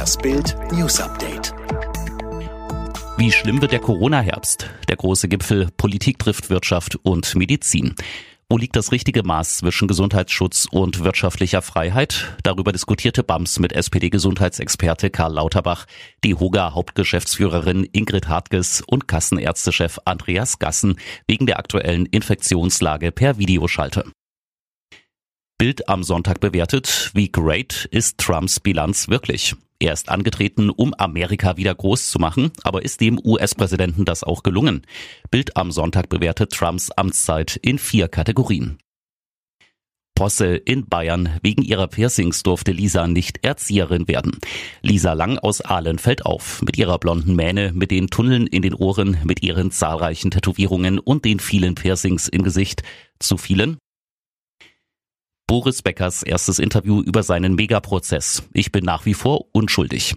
Das Bild News Update. Wie schlimm wird der Corona-Herbst? Der große Gipfel Politik trifft Wirtschaft und Medizin. Wo liegt das richtige Maß zwischen Gesundheitsschutz und wirtschaftlicher Freiheit? Darüber diskutierte BAMS mit SPD-Gesundheitsexperte Karl Lauterbach, die Hoga-Hauptgeschäftsführerin Ingrid Hartges und Kassenärztechef Andreas Gassen wegen der aktuellen Infektionslage per Videoschalte. Bild am Sonntag bewertet, wie great ist Trumps Bilanz wirklich. Er ist angetreten, um Amerika wieder groß zu machen, aber ist dem US-Präsidenten das auch gelungen? Bild am Sonntag bewertet Trumps Amtszeit in vier Kategorien. Posse in Bayern. Wegen ihrer Piercings durfte Lisa nicht Erzieherin werden. Lisa Lang aus Aalen fällt auf. Mit ihrer blonden Mähne, mit den Tunneln in den Ohren, mit ihren zahlreichen Tätowierungen und den vielen Piercings im Gesicht. Zu vielen? Boris Beckers erstes Interview über seinen Megaprozess. Ich bin nach wie vor unschuldig.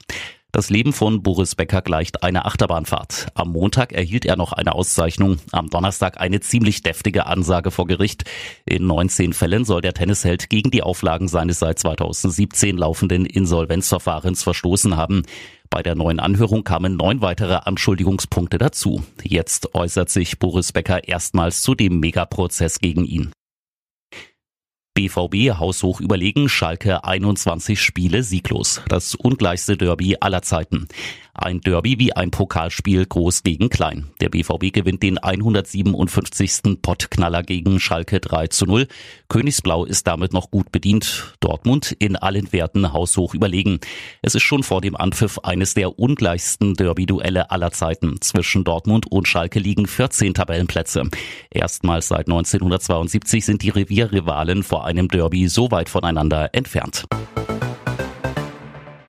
Das Leben von Boris Becker gleicht einer Achterbahnfahrt. Am Montag erhielt er noch eine Auszeichnung, am Donnerstag eine ziemlich deftige Ansage vor Gericht. In 19 Fällen soll der Tennisheld gegen die Auflagen seines seit 2017 laufenden Insolvenzverfahrens verstoßen haben. Bei der neuen Anhörung kamen neun weitere Anschuldigungspunkte dazu. Jetzt äußert sich Boris Becker erstmals zu dem Megaprozess gegen ihn. BVB haushoch überlegen, Schalke 21 Spiele sieglos. Das ungleichste Derby aller Zeiten. Ein Derby wie ein Pokalspiel groß gegen klein. Der BVB gewinnt den 157. Pottknaller gegen Schalke 3 zu 0. Königsblau ist damit noch gut bedient. Dortmund in allen Werten haushoch überlegen. Es ist schon vor dem Anpfiff eines der ungleichsten Derby-Duelle aller Zeiten. Zwischen Dortmund und Schalke liegen 14 Tabellenplätze. Erstmals seit 1972 sind die Revierrivalen vor einem Derby so weit voneinander entfernt.